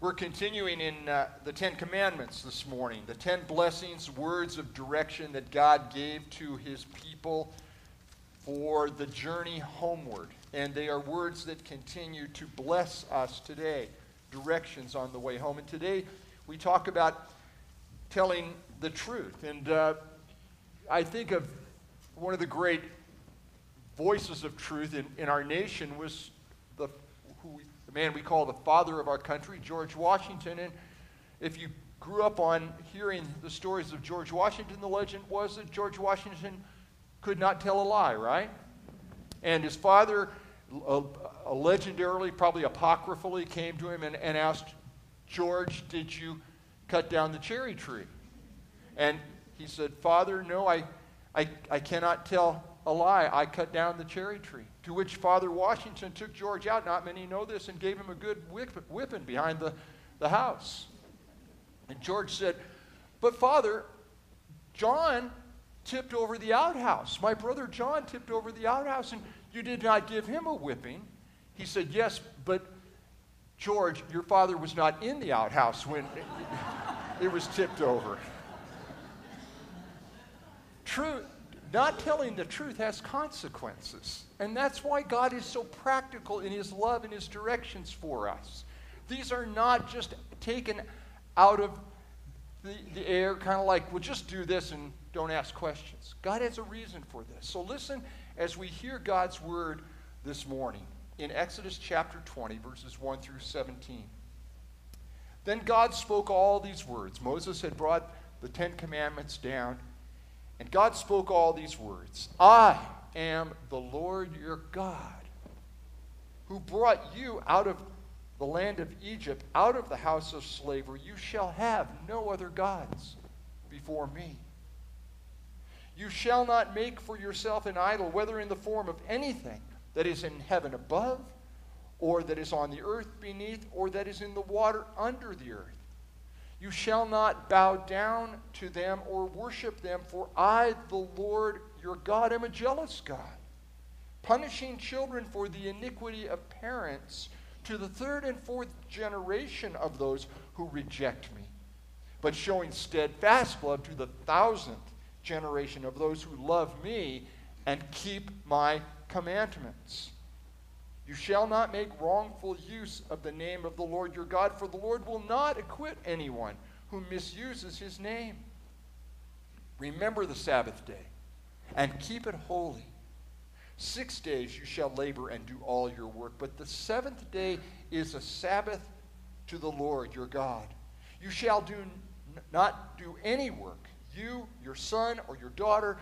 We're continuing in uh, the Ten Commandments this morning, the ten blessings, words of direction that God gave to his people for the journey homeward. And they are words that continue to bless us today, directions on the way home. And today we talk about telling the truth. And uh, I think of one of the great voices of truth in, in our nation was the who we, the man we call the father of our country, George Washington. And if you grew up on hearing the stories of George Washington, the legend was that George Washington could not tell a lie, right? And his father, uh, legendarily, probably apocryphally, came to him and, and asked, George, did you cut down the cherry tree? And he said, Father, no, I, I, I cannot tell a lie. I cut down the cherry tree. To which Father Washington took George out, not many know this, and gave him a good whip, whipping behind the, the house. And George said, But Father, John tipped over the outhouse. My brother John tipped over the outhouse, and you did not give him a whipping. He said, Yes, but George, your father was not in the outhouse when it was tipped over. Truth, not telling the truth has consequences. And that's why God is so practical in his love and his directions for us. These are not just taken out of the, the air, kind of like, well, just do this and don't ask questions. God has a reason for this. So listen as we hear God's word this morning in Exodus chapter 20, verses 1 through 17. Then God spoke all these words. Moses had brought the Ten Commandments down and God spoke all these words I am the Lord your God, who brought you out of the land of Egypt, out of the house of slavery. You shall have no other gods before me. You shall not make for yourself an idol, whether in the form of anything that is in heaven above, or that is on the earth beneath, or that is in the water under the earth. You shall not bow down to them or worship them, for I, the Lord your God, am a jealous God, punishing children for the iniquity of parents to the third and fourth generation of those who reject me, but showing steadfast love to the thousandth generation of those who love me and keep my commandments. You shall not make wrongful use of the name of the Lord your God, for the Lord will not acquit anyone who misuses his name. Remember the Sabbath day and keep it holy. Six days you shall labor and do all your work, but the seventh day is a Sabbath to the Lord your God. You shall do not do any work, you, your son, or your daughter,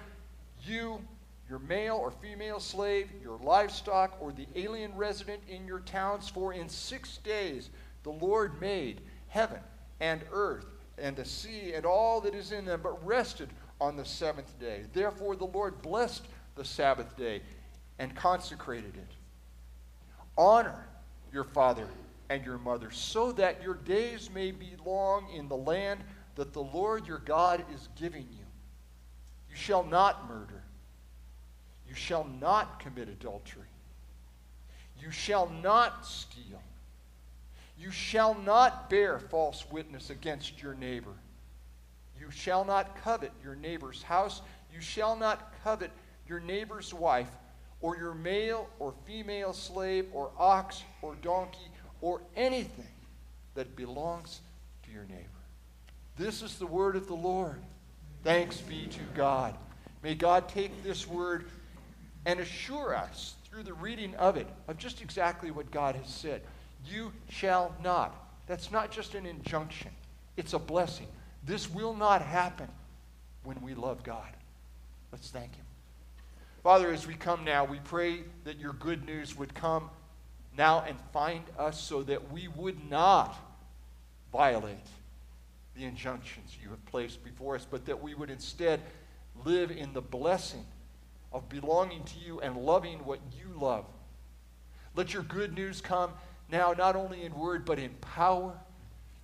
you, your male or female slave, your livestock, or the alien resident in your towns. For in six days the Lord made heaven and earth and the sea and all that is in them, but rested on the seventh day. Therefore the Lord blessed the Sabbath day and consecrated it. Honor your father and your mother, so that your days may be long in the land that the Lord your God is giving you. You shall not murder. You shall not commit adultery. You shall not steal. You shall not bear false witness against your neighbor. You shall not covet your neighbor's house. You shall not covet your neighbor's wife, or your male or female slave, or ox, or donkey, or anything that belongs to your neighbor. This is the word of the Lord. Thanks be to God. May God take this word and assure us through the reading of it of just exactly what God has said. You shall not. That's not just an injunction, it's a blessing. This will not happen when we love God. Let's thank Him. Father, as we come now, we pray that your good news would come now and find us so that we would not violate the injunctions you have placed before us, but that we would instead live in the blessing of belonging to you and loving what you love. Let your good news come now, not only in word, but in power,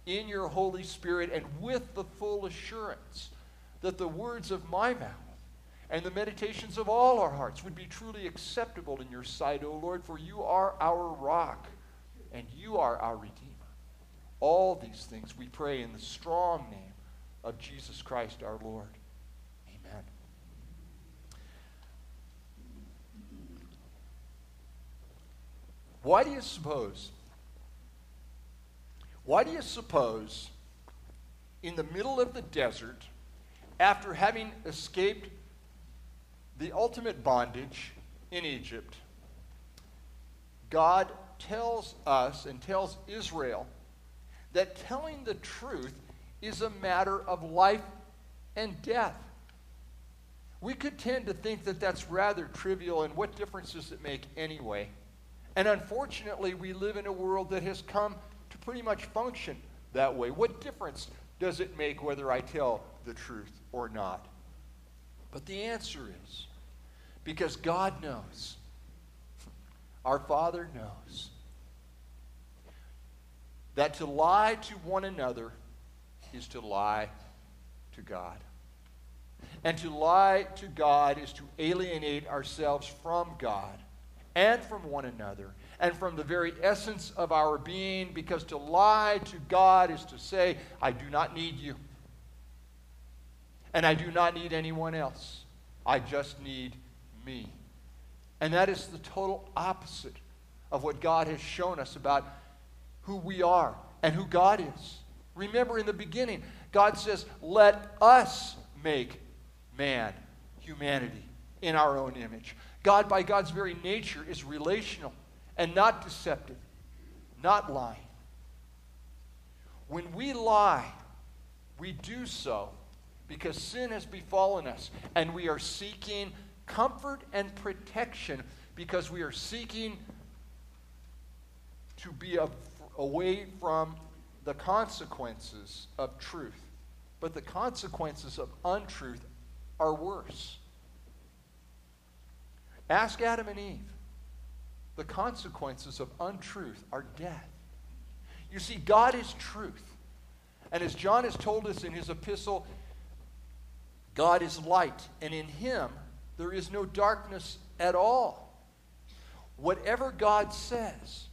in your Holy Spirit, and with the full assurance that the words of my mouth and the meditations of all our hearts would be truly acceptable in your sight, O Lord, for you are our rock and you are our Redeemer. All these things we pray in the strong name of Jesus Christ our Lord. Amen. Why do you suppose? Why do you suppose in the middle of the desert, after having escaped the ultimate bondage in Egypt, God tells us and tells Israel that telling the truth is a matter of life and death. We could tend to think that that's rather trivial, and what difference does it make anyway? And unfortunately, we live in a world that has come to pretty much function that way. What difference does it make whether I tell the truth or not? But the answer is because God knows, our Father knows, that to lie to one another is to lie to God. And to lie to God is to alienate ourselves from God and from one another and from the very essence of our being, because to lie to God is to say, I do not need you. And I do not need anyone else. I just need me. And that is the total opposite of what God has shown us about who we are and who God is. Remember in the beginning, God says, Let us make man, humanity, in our own image. God, by God's very nature, is relational and not deceptive, not lying. When we lie, we do so because sin has befallen us and we are seeking comfort and protection because we are seeking to be away from the consequences of truth. But the consequences of untruth are worse. Ask Adam and Eve. The consequences of untruth are death. You see, God is truth. And as John has told us in his epistle, God is light, and in him there is no darkness at all. Whatever God says,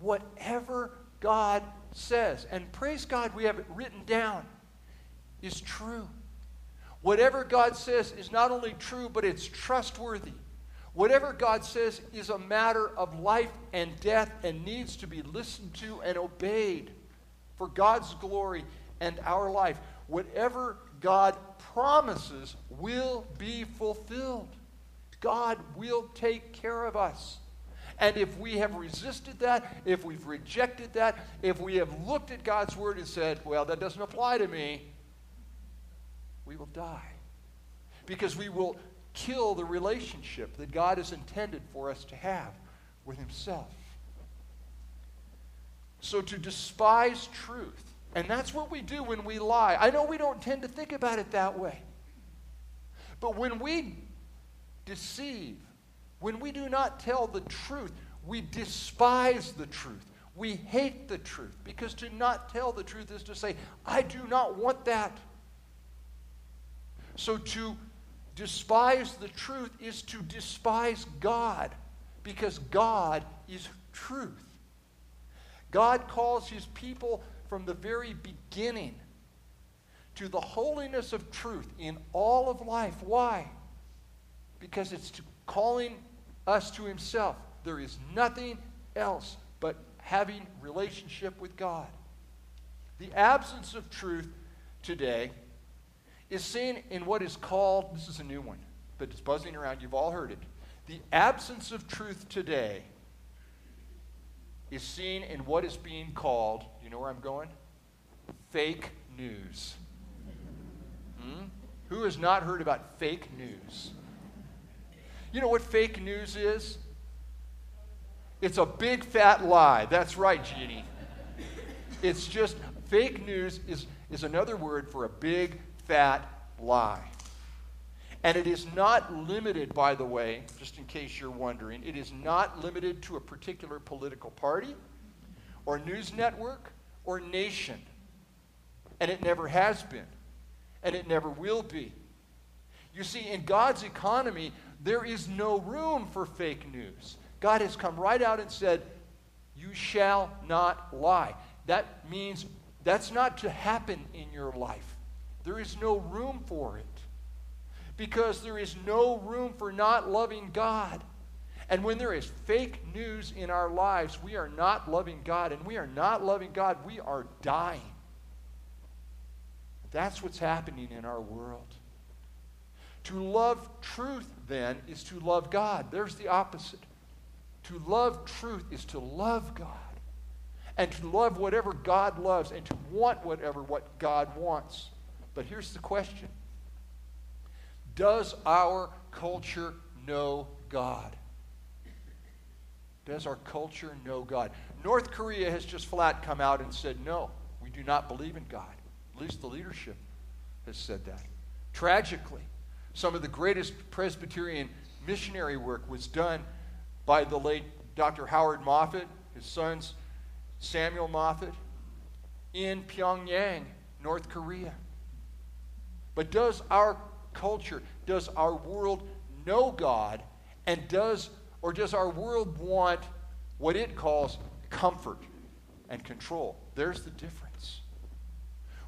whatever God says, and praise God, we have it written down, is true. Whatever God says is not only true, but it's trustworthy. Whatever God says is a matter of life and death and needs to be listened to and obeyed for God's glory and our life. Whatever God promises will be fulfilled. God will take care of us. And if we have resisted that, if we've rejected that, if we have looked at God's word and said, well, that doesn't apply to me, we will die. Because we will kill the relationship that God has intended for us to have with Himself. So to despise truth, and that's what we do when we lie. I know we don't tend to think about it that way. But when we deceive, when we do not tell the truth, we despise the truth. We hate the truth because to not tell the truth is to say, I do not want that. So to despise the truth is to despise God because God is truth. God calls his people from the very beginning to the holiness of truth in all of life. Why? Because it's calling us to himself. There is nothing else but having relationship with God. The absence of truth today is seen in what is called, this is a new one, but it's buzzing around. You've all heard it. The absence of truth today is seen in what is being called, you know where I'm going? Fake news. Hmm? Who has not heard about fake news? You know what fake news is? It's a big fat lie. That's right, Jeannie. It's just fake news is, is another word for a big fat lie. And it is not limited, by the way, just in case you're wondering, it is not limited to a particular political party or news network or nation. And it never has been. And it never will be. You see, in God's economy, there is no room for fake news. God has come right out and said, You shall not lie. that means that's not to happen in your life. There is no room for it. Because there is no room for not loving God. And when there is fake news in our lives, we are not loving God. And we are not loving God, we are dying. That's what's happening in our world. To love truth, then, is to love God. There's the opposite. To love truth is to love God. And to love whatever God loves and to want whatever what God wants. But here's the question Does our culture know God? Does our culture know God? North Korea has just flat come out and said, no, we do not believe in God. At least the leadership has said that. Tragically, some of the greatest Presbyterian missionary work was done by the late Dr. Howard Moffett, his sons Samuel Moffett, in Pyongyang, North Korea. But does our culture, does our world know God, and does or does our world want what it calls comfort and control? There's the difference.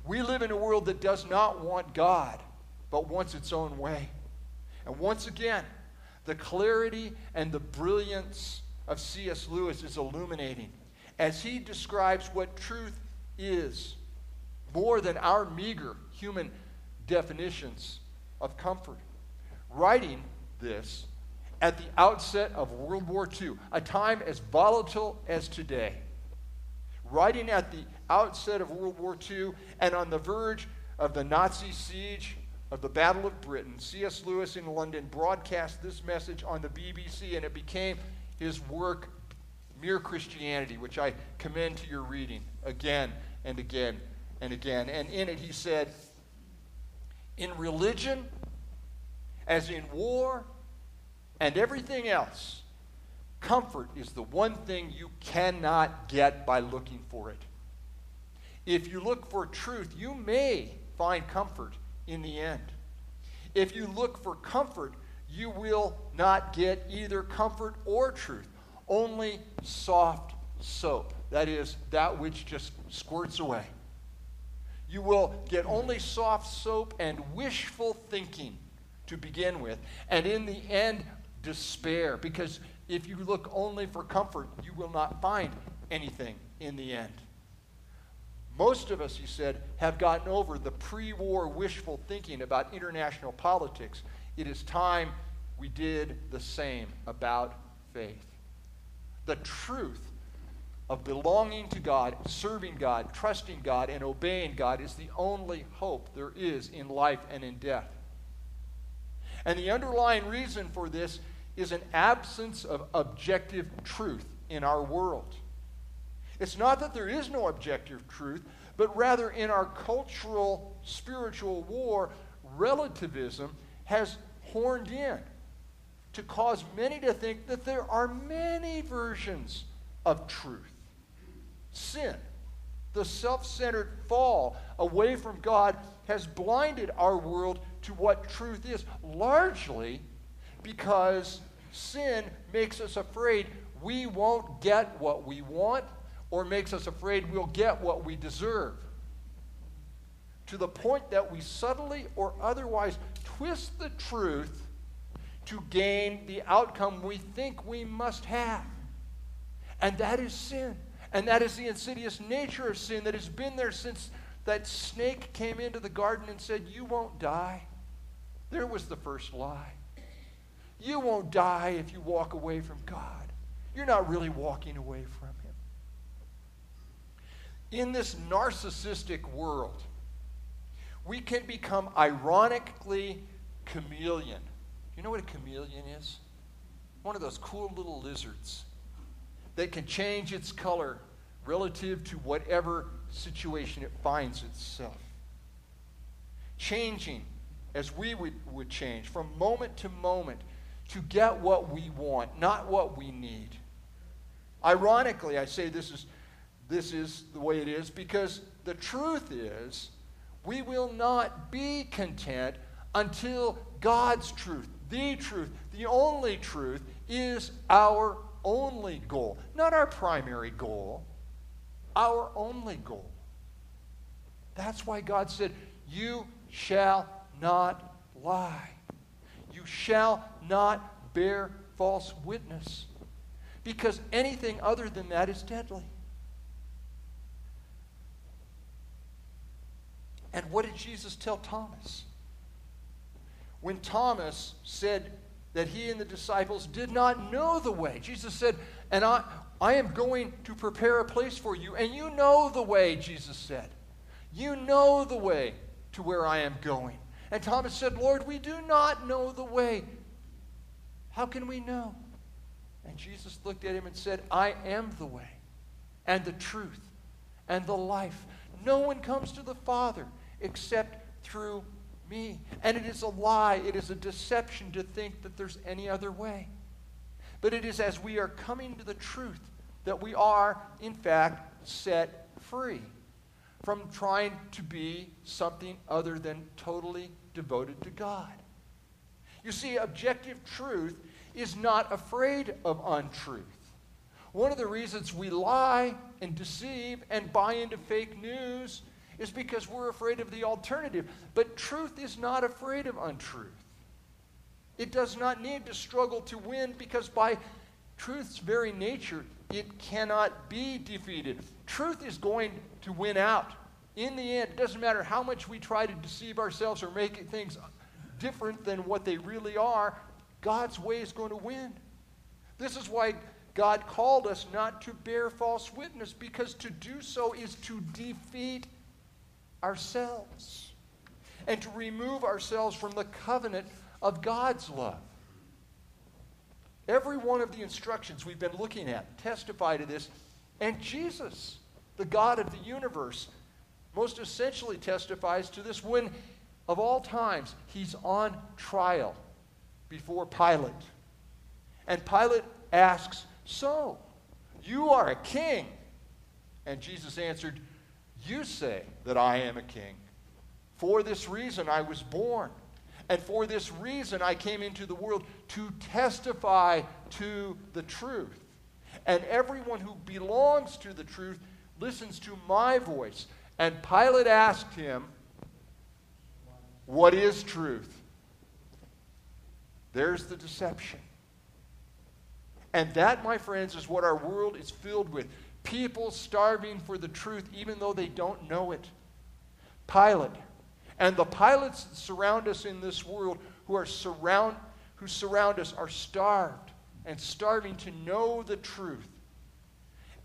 We live in a world that does not want God, but wants its own way. And once again, the clarity and the brilliance of C.S. Lewis is illuminating as he describes what truth is more than our meager human definitions of comfort. Writing this at the outset of World War II, a time as volatile as today, writing at the outset of World War II and on the verge of the Nazi siege of the Battle of Britain, C.S. Lewis in London broadcast this message on the BBC, and it became his work, Mere Christianity, which I commend to your reading again and again and again. And in it, he said, In religion, as in war, and everything else, comfort is the one thing you cannot get by looking for it. If you look for truth, you may find comfort in the end. If you look for comfort, you will not get either comfort or truth, only soft soap. That is, that which just squirts away. You will get only soft soap and wishful thinking to begin with, and in the end, despair. Because if you look only for comfort, you will not find anything in the end. Most of us, he said, have gotten over the pre war wishful thinking about international politics. It is time we did the same about faith. The truth of belonging to God, serving God, trusting God, and obeying God is the only hope there is in life and in death. And the underlying reason for this is an absence of objective truth in our world. It's not that there is no objective truth, but rather in our cultural spiritual war, relativism has horned in to cause many to think that there are many versions of truth. Sin, the self centered fall away from God, has blinded our world to what truth is, largely because sin makes us afraid we won't get what we want or makes us afraid we'll get what we deserve. To the point that we subtly or otherwise twist the truth to gain the outcome we think we must have. And that is sin. And that is the insidious nature of sin that has been there since that snake came into the garden and said, You won't die. There was the first lie. You won't die if you walk away from God. You're not really walking away from Him. In this narcissistic world, we can become ironically chameleon. You know what a chameleon is? One of those cool little lizards that can change its color relative to whatever situation it finds itself. Changing as we would, would change from moment to moment to get what we want, not what we need. Ironically, I say this is, this is the way it is because the truth is we will not be content until God's truth, the truth, the only truth, is our only goal, not our primary goal. our only goal. That's why God said, You shall not lie. You shall not bear false witness. Because anything other than that is deadly. And what did Jesus tell Thomas? When Thomas said that he and the disciples did not know the way, Jesus said, And I, I am going to prepare a place for you. And you know the way, Jesus said. You know the way to where I am going. And Thomas said, Lord, we do not know the way. How can we know? And Jesus looked at him and said, I am the way and the truth and the life. No one comes to the Father except through me. And it is a lie, it is a deception to think that there's any other way. But it is as we are coming to the truth that we are, in fact, set free from trying to be something other than totally devoted to God. You see, objective truth is not afraid of untruth. One of the reasons we lie and deceive and buy into fake news is because we're afraid of the alternative. But truth is not afraid of untruth. It does not need to struggle to win because, by truth's very nature, it cannot be defeated. Truth is going to win out. In the end, it doesn't matter how much we try to deceive ourselves or make things different than what they really are, God's way is going to win. This is why God called us not to bear false witness, because to do so is to defeat ourselves and to remove ourselves from the covenant of God's love. Every one of the instructions we've been looking at testify to this, and Jesus, the God of the universe, most essentially testifies to this when, of all times, he's on trial before Pilate. And Pilate asks, So, you are a king? And Jesus answered, you say that I am a king. For this reason I was born. And for this reason I came into the world to testify to the truth. And everyone who belongs to the truth listens to my voice. And Pilate asked him, What is truth? There's the deception. And that, my friends, is what our world is filled with people starving for the truth even though they don't know it. Pilate. And the pilots that surround us in this world who are surround who surround us are starved and starving to know the truth.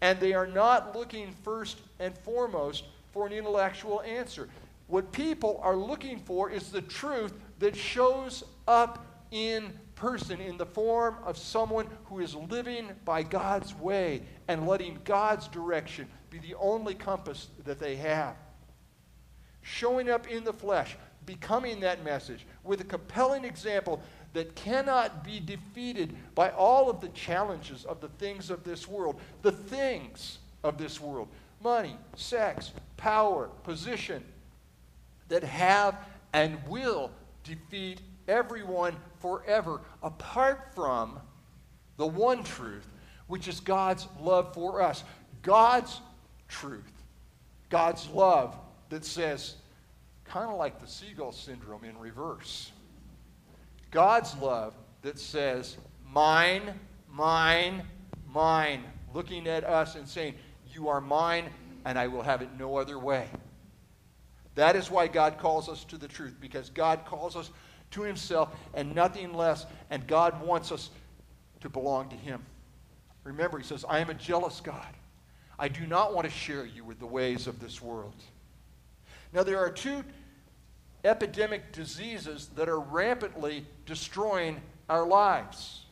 And they are not looking first and foremost for an intellectual answer. What people are looking for is the truth that shows up in person in the form of someone who is living by God's way and letting God's direction be the only compass that they have. Showing up in the flesh, becoming that message with a compelling example that cannot be defeated by all of the challenges of the things of this world. The things of this world money, sex, power, position that have and will defeat everyone forever apart from the one truth, which is God's love for us. God's truth, God's love that says, kind of like the seagull syndrome in reverse. God's love that says, mine, mine, mine, looking at us and saying, You are mine, and I will have it no other way. That is why God calls us to the truth, because God calls us to himself and nothing less. And God wants us to belong to him. Remember, he says, I am a jealous God. I do not want to share you with the ways of this world. Now, there are two epidemic diseases that are rampantly destroying our lives.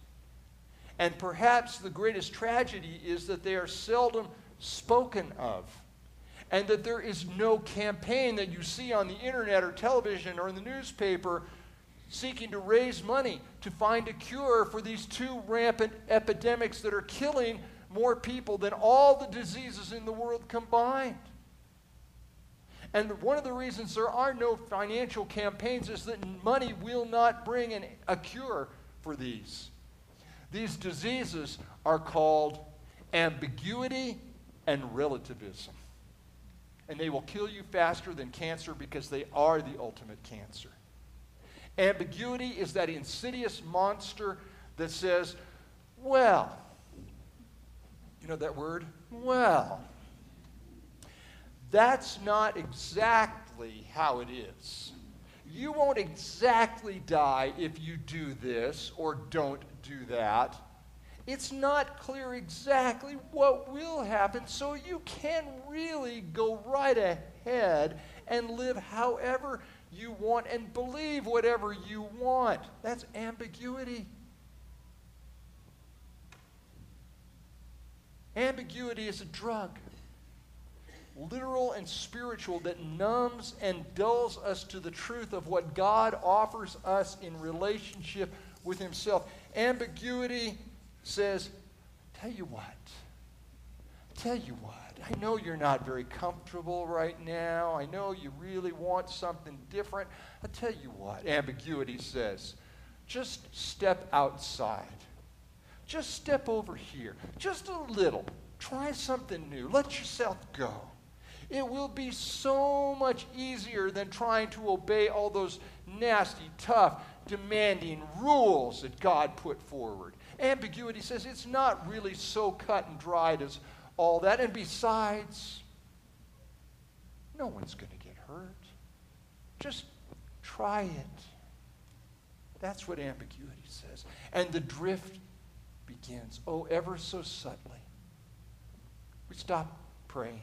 And perhaps the greatest tragedy is that they are seldom spoken of. And that there is no campaign that you see on the internet or television or in the newspaper seeking to raise money to find a cure for these two rampant epidemics that are killing more people than all the diseases in the world combined. And one of the reasons there are no financial campaigns is that money will not bring an, a cure for these. These diseases are called ambiguity and relativism. And they will kill you faster than cancer because they are the ultimate cancer. Ambiguity is that insidious monster that says, well, you know that word? Well. That's not exactly how it is. You won't exactly die if you do this or don't do that. It's not clear exactly what will happen, so you can really go right ahead and live however you want and believe whatever you want. That's ambiguity. Ambiguity is a drug, literal and spiritual, that numbs and dulls us to the truth of what God offers us in relationship with Himself. Ambiguity says, Tell you what, tell you what. I know you're not very comfortable right now. I know you really want something different. I tell you what, ambiguity says, just step outside. Just step over here. Just a little. Try something new. Let yourself go. It will be so much easier than trying to obey all those nasty, tough, demanding rules that God put forward. Ambiguity says it's not really so cut and dried as all that. And besides, no one's going to get hurt. Just try it. That's what ambiguity says. And the drift begins, oh, ever so subtly. We stop praying.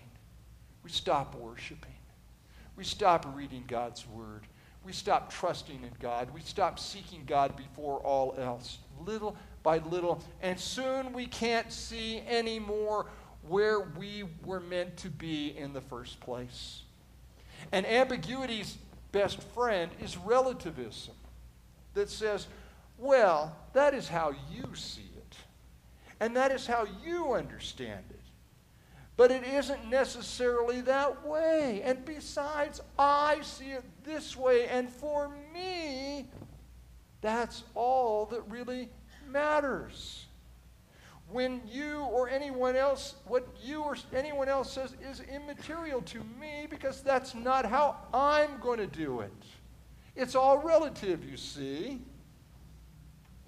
We stop worshiping. We stop reading God's word. We stop trusting in God. We stop seeking God before all else, little by little. And soon we can't see anymore where we were meant to be in the first place. And ambiguity's best friend is relativism that says, well, that is how you see it, and that is how you understand it. But it isn't necessarily that way. And besides, I see it this way. And for me, that's all that really matters when you or anyone else, what you or anyone else says is immaterial to me because that's not how I'm going to do it. It's all relative, you see.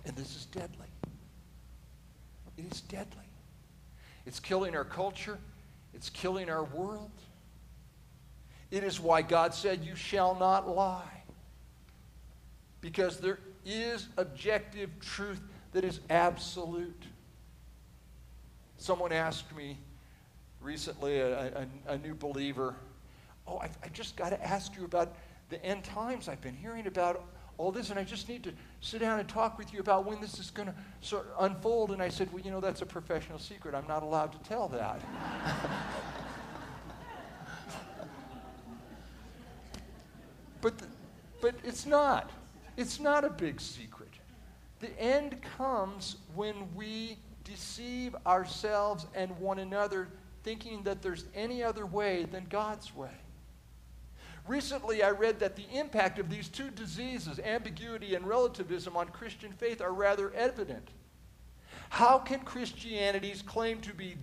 And this is deadly. It is deadly. It's killing our culture, it's killing our world. It is why God said, You shall not lie. Because there is objective truth that is absolute. Someone asked me recently, a, a, a new believer, Oh, I, I just got to ask you about the end times. I've been hearing about all this, and I just need to sit down and talk with you about when this is going to sort of unfold. And I said, Well, you know, that's a professional secret. I'm not allowed to tell that. but, the, but it's not. It's not a big secret. The end comes when we deceive ourselves and one another thinking that there's any other way than God's way. Recently, I read that the impact of these two diseases, ambiguity and relativism, on Christian faith are rather evident. How can Christianity's claim to be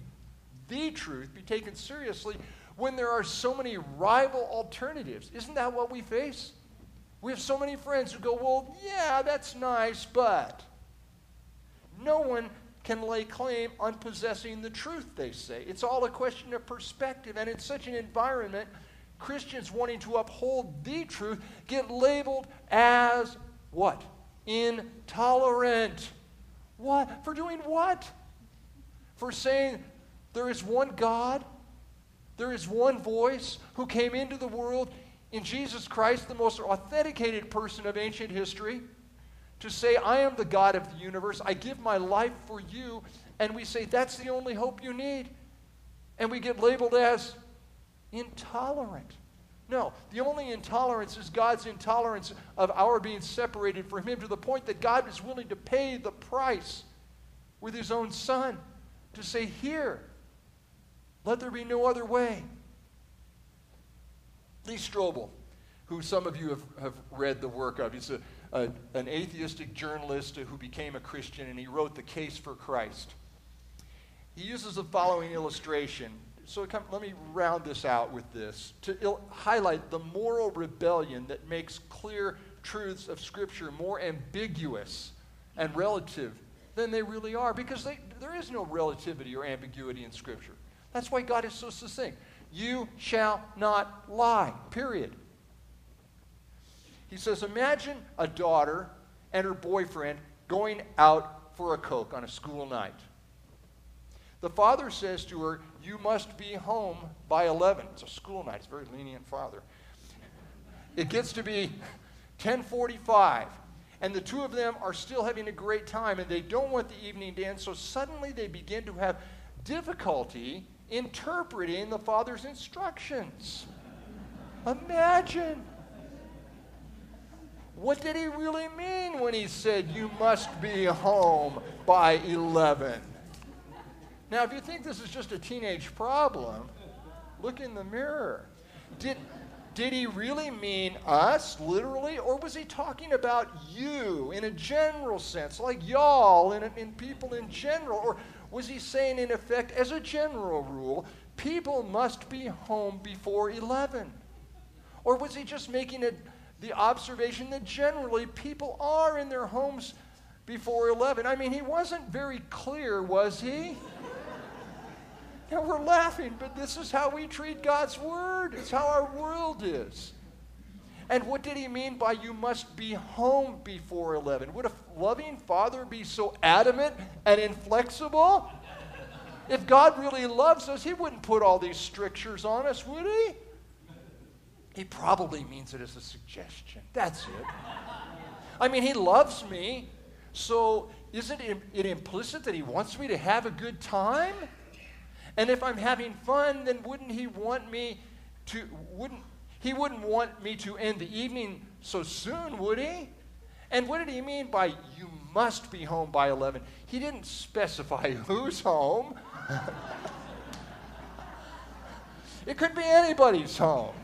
the truth be taken seriously when there are so many rival alternatives? Isn't that what we face? We have so many friends who go, Well, yeah, that's nice, but no one can lay claim on possessing the truth, they say. It's all a question of perspective. And in such an environment, Christians wanting to uphold the truth get labeled as what? Intolerant. What? For doing what? For saying there is one God, there is one voice who came into the world in Jesus Christ, the most authenticated person of ancient history to say, I am the God of the universe, I give my life for you, and we say, that's the only hope you need. And we get labeled as intolerant. No, the only intolerance is God's intolerance of our being separated from Him to the point that God is willing to pay the price with His own Son to say, Here, let there be no other way. Lee Strobel, who some of you have, have read the work of, he's a a, an atheistic journalist who became a Christian, and he wrote The Case for Christ. He uses the following illustration so come, let me round this out with this to il- highlight the moral rebellion that makes clear truths of Scripture more ambiguous and relative than they really are because they, there is no relativity or ambiguity in Scripture. That's why God is so succinct. You shall not lie, period. He says, Imagine a daughter and her boyfriend going out for a Coke on a school night. The father says to her, You must be home by 11. It's a school night. It's a very lenient father. It gets to be 1045 and the two of them are still having a great time and they don't want the evening to end so suddenly they begin to have difficulty interpreting the father's instructions imagine what did he really mean when he said you must be home by 11 now if you think this is just a teenage problem look in the mirror did did he really mean us, literally, or was he talking about you in a general sense, like y'all and, and people in general? Or was he saying, in effect, as a general rule, people must be home before 11? Or was he just making a, the observation that generally people are in their homes before 11? I mean, he wasn't very clear, was he? Now we're laughing, but this is how we treat God's word. It's how our world is. And what did he mean by you must be home before 11? Would a loving father be so adamant and inflexible? If God really loves us, he wouldn't put all these strictures on us, would he? He probably means it as a suggestion. That's it. I mean, he loves me, so isn't it implicit that he wants me to have a good time? And if I'm having fun, then wouldn't he want me to, wouldn't, he wouldn't want me to end the evening so soon, would he? And what did he mean by you must be home by 11? He didn't specify who's home. it could be anybody's home.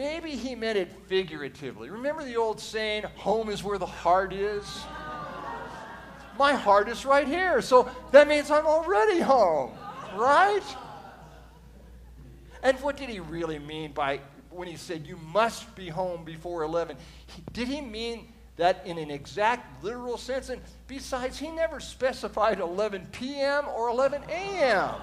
Maybe he meant it figuratively. Remember the old saying, home is where the heart is? my heart is right here. So that means I'm already home, right? And what did he really mean by when he said, You must be home before 11? Did he mean that in an exact literal sense? And besides, he never specified 11 p.m. or 11 a.m.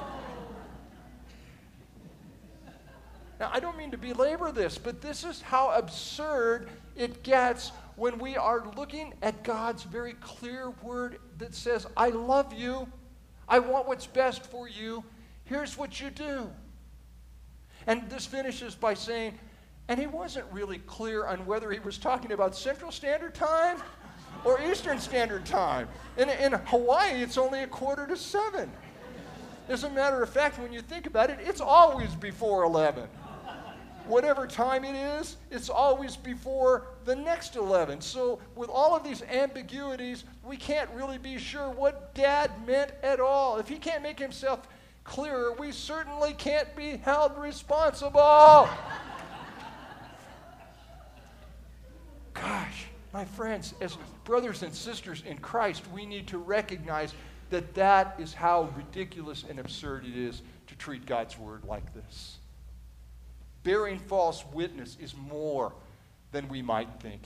Now, I don't mean to belabor this, but this is how absurd it gets when we are looking at God's very clear word that says, I love you, I want what's best for you, here's what you do. And this finishes by saying, and he wasn't really clear on whether he was talking about Central Standard Time or Eastern Standard Time. In, in Hawaii, it's only a quarter to seven. As a matter of fact, when you think about it, it's always before 11 whatever time it is, it's always before the next 11. So, with all of these ambiguities, we can't really be sure what dad meant at all. If he can't make himself clearer, we certainly can't be held responsible. Gosh, my friends, as brothers and sisters in Christ, we need to recognize that that is how ridiculous and absurd it is to treat God's word like this bearing false witness is more than we might think.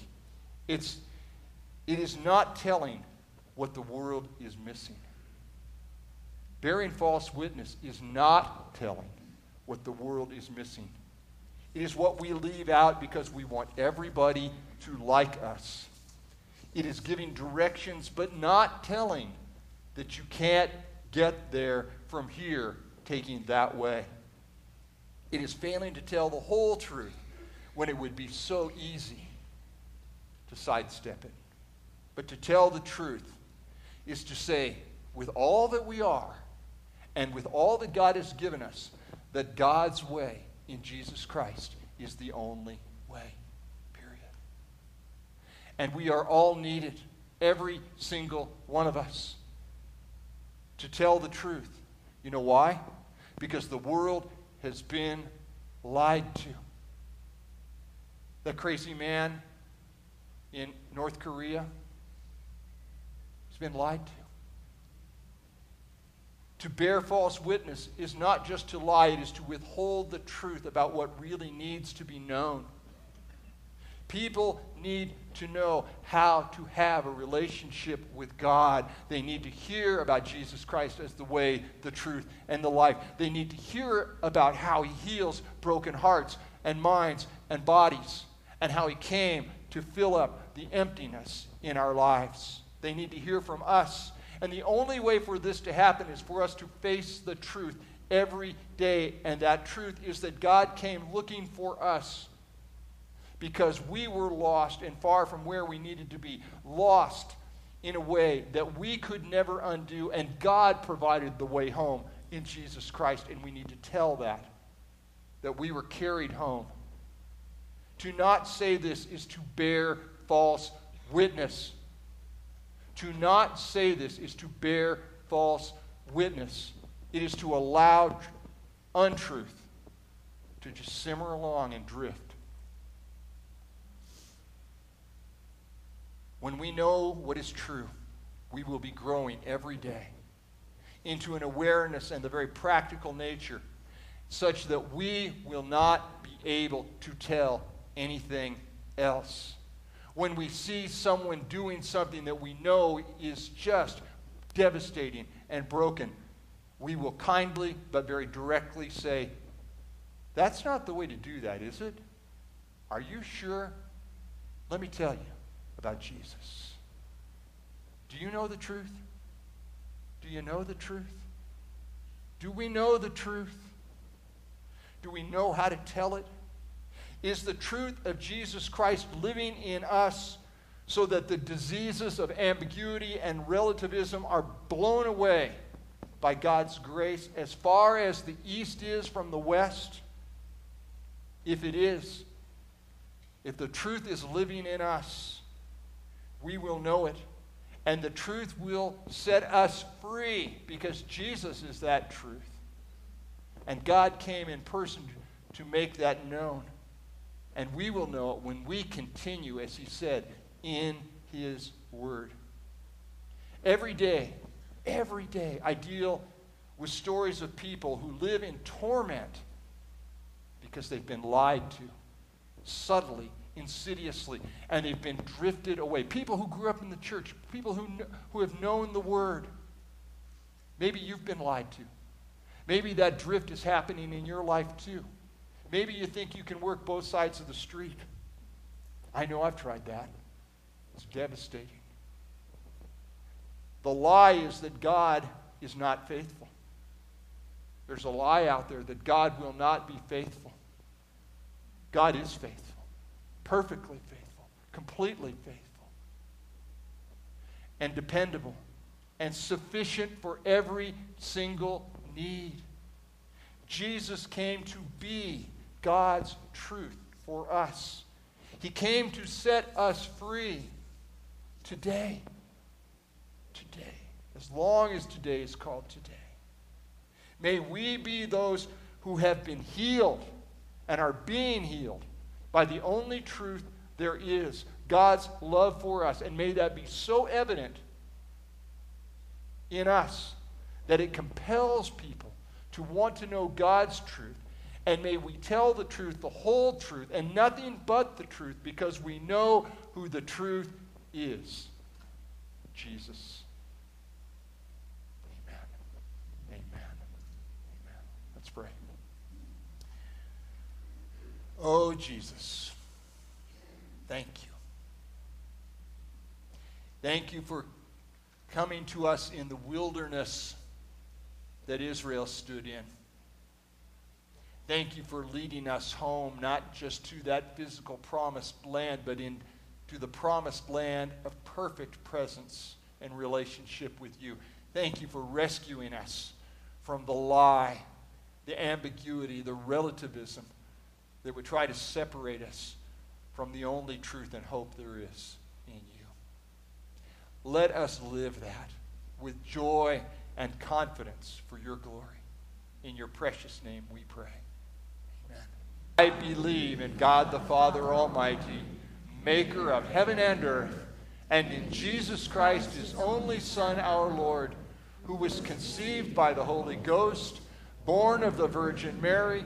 It's, it is not telling what the world is missing. Bearing false witness is not telling what the world is missing. It is what we leave out because we want everybody to like us. It is giving directions, but not telling that you can't get there from here taking that way. It is failing to tell the whole truth when it would be so easy to sidestep it. But to tell the truth is to say, with all that we are and with all that God has given us, that God's way in Jesus Christ is the only way. Period. And we are all needed, every single one of us, to tell the truth. You know why? Because the world has been lied to. The crazy man in North Korea has been lied to. To bear false witness is not just to lie, it is to withhold the truth about what really needs to be known. People need to know how to have a relationship with God. They need to hear about Jesus Christ as the way, the truth, and the life. They need to hear about how He heals broken hearts and minds and bodies, and how He came to fill up the emptiness in our lives. They need to hear from us and the only way for this to happen is for us to face the truth every day. And that truth is that God came looking for us because we were lost and far from where we needed to be. Lost in a way that we could never undo. And God provided the way home in Jesus Christ. And we need to tell that, that we were carried home. To not say this is to bear false witness. To not say this is to bear false witness. It is to allow untruth to just simmer along and drift. When we know what is true, we will be growing every day into an awareness and the very practical nature such that we will not be able to tell anything else when we see someone doing something that we know is just devastating and broken, we will kindly but very directly say, That's not the way to do that, is it? Are you sure? Let me tell you about Jesus. Do you know the truth? Do you know the truth? Do we know the truth? Do we know how to tell it? is the truth of Jesus Christ living in us so that the diseases of ambiguity and relativism are blown away by God's grace as far as the east is from the west? If it is, if the truth is living in us, we will know it. And the truth will set us free because Jesus is that truth. And God came in person to make that known. And we will know it when we continue, as he said, in his word. Every day, every day, I deal with stories of people who live in torment because they've been lied to subtly, insidiously, and they've been drifted away. People who grew up in the church, people who, who have known the word. Maybe you've been lied to. Maybe that drift is happening in your life too. Maybe you think you can work both sides of the street. I know I've tried that. It's devastating. The lie is that God is not faithful. There's a lie out there that God will not be faithful. God is faithful, perfectly faithful, completely faithful, and dependable, and sufficient for every single need. Jesus came to be God's truth for us. He came to set us free today. Today. As long as today is called today. May we be those who have been healed and are being healed by the only truth there is God's love for us. And may that be so evident in us that it compels people to want to know God's truth and may we tell the truth, the whole truth, and nothing but the truth, because we know who the truth is Jesus. Amen. Amen. Amen. Let's pray. Oh, Jesus, thank you. Thank you for coming to us in the wilderness that Israel stood in. Thank you for leading us home, not just to that physical promised land, but into the promised land of perfect presence and relationship with you. Thank you for rescuing us from the lie, the ambiguity, the relativism that would try to separate us from the only truth and hope there is in you. Let us live that with joy and confidence for your glory. In your precious name we pray. Amen. I believe in God the Father Almighty, maker of heaven and earth, and in Jesus Christ, his only Son, our Lord, who was conceived by the Holy Ghost, born of the Virgin Mary,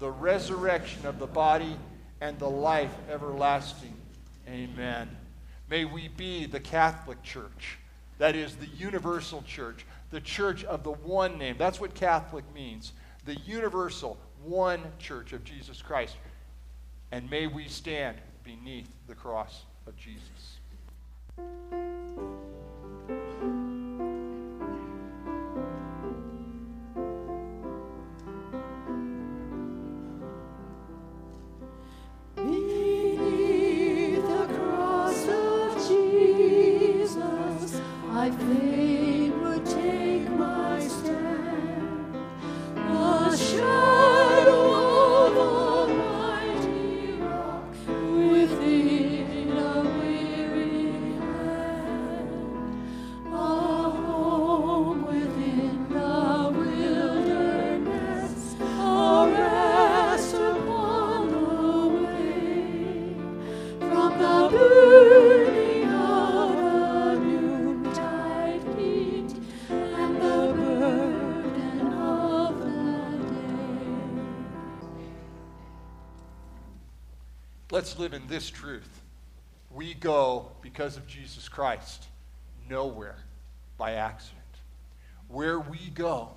the resurrection of the body, and the life everlasting. Amen. May we be the Catholic Church, that is, the universal church, the church of the one name. That's what Catholic means the universal one church of Jesus Christ. And may we stand beneath the cross of Jesus. my faith. Let's live in this truth. We go, because of Jesus Christ, nowhere by accident. Where we go,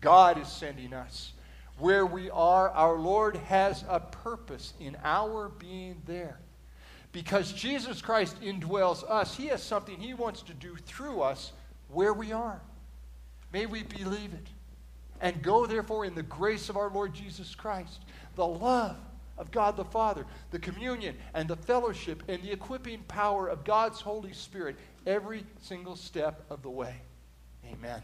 God is sending us. Where we are, our Lord has a purpose in our being there. Because Jesus Christ indwells us, He has something He wants to do through us where we are. May we believe it. And go, therefore, in the grace of our Lord Jesus Christ, the love of God the Father, the communion and the fellowship and the equipping power of God's Holy Spirit every single step of the way. Amen.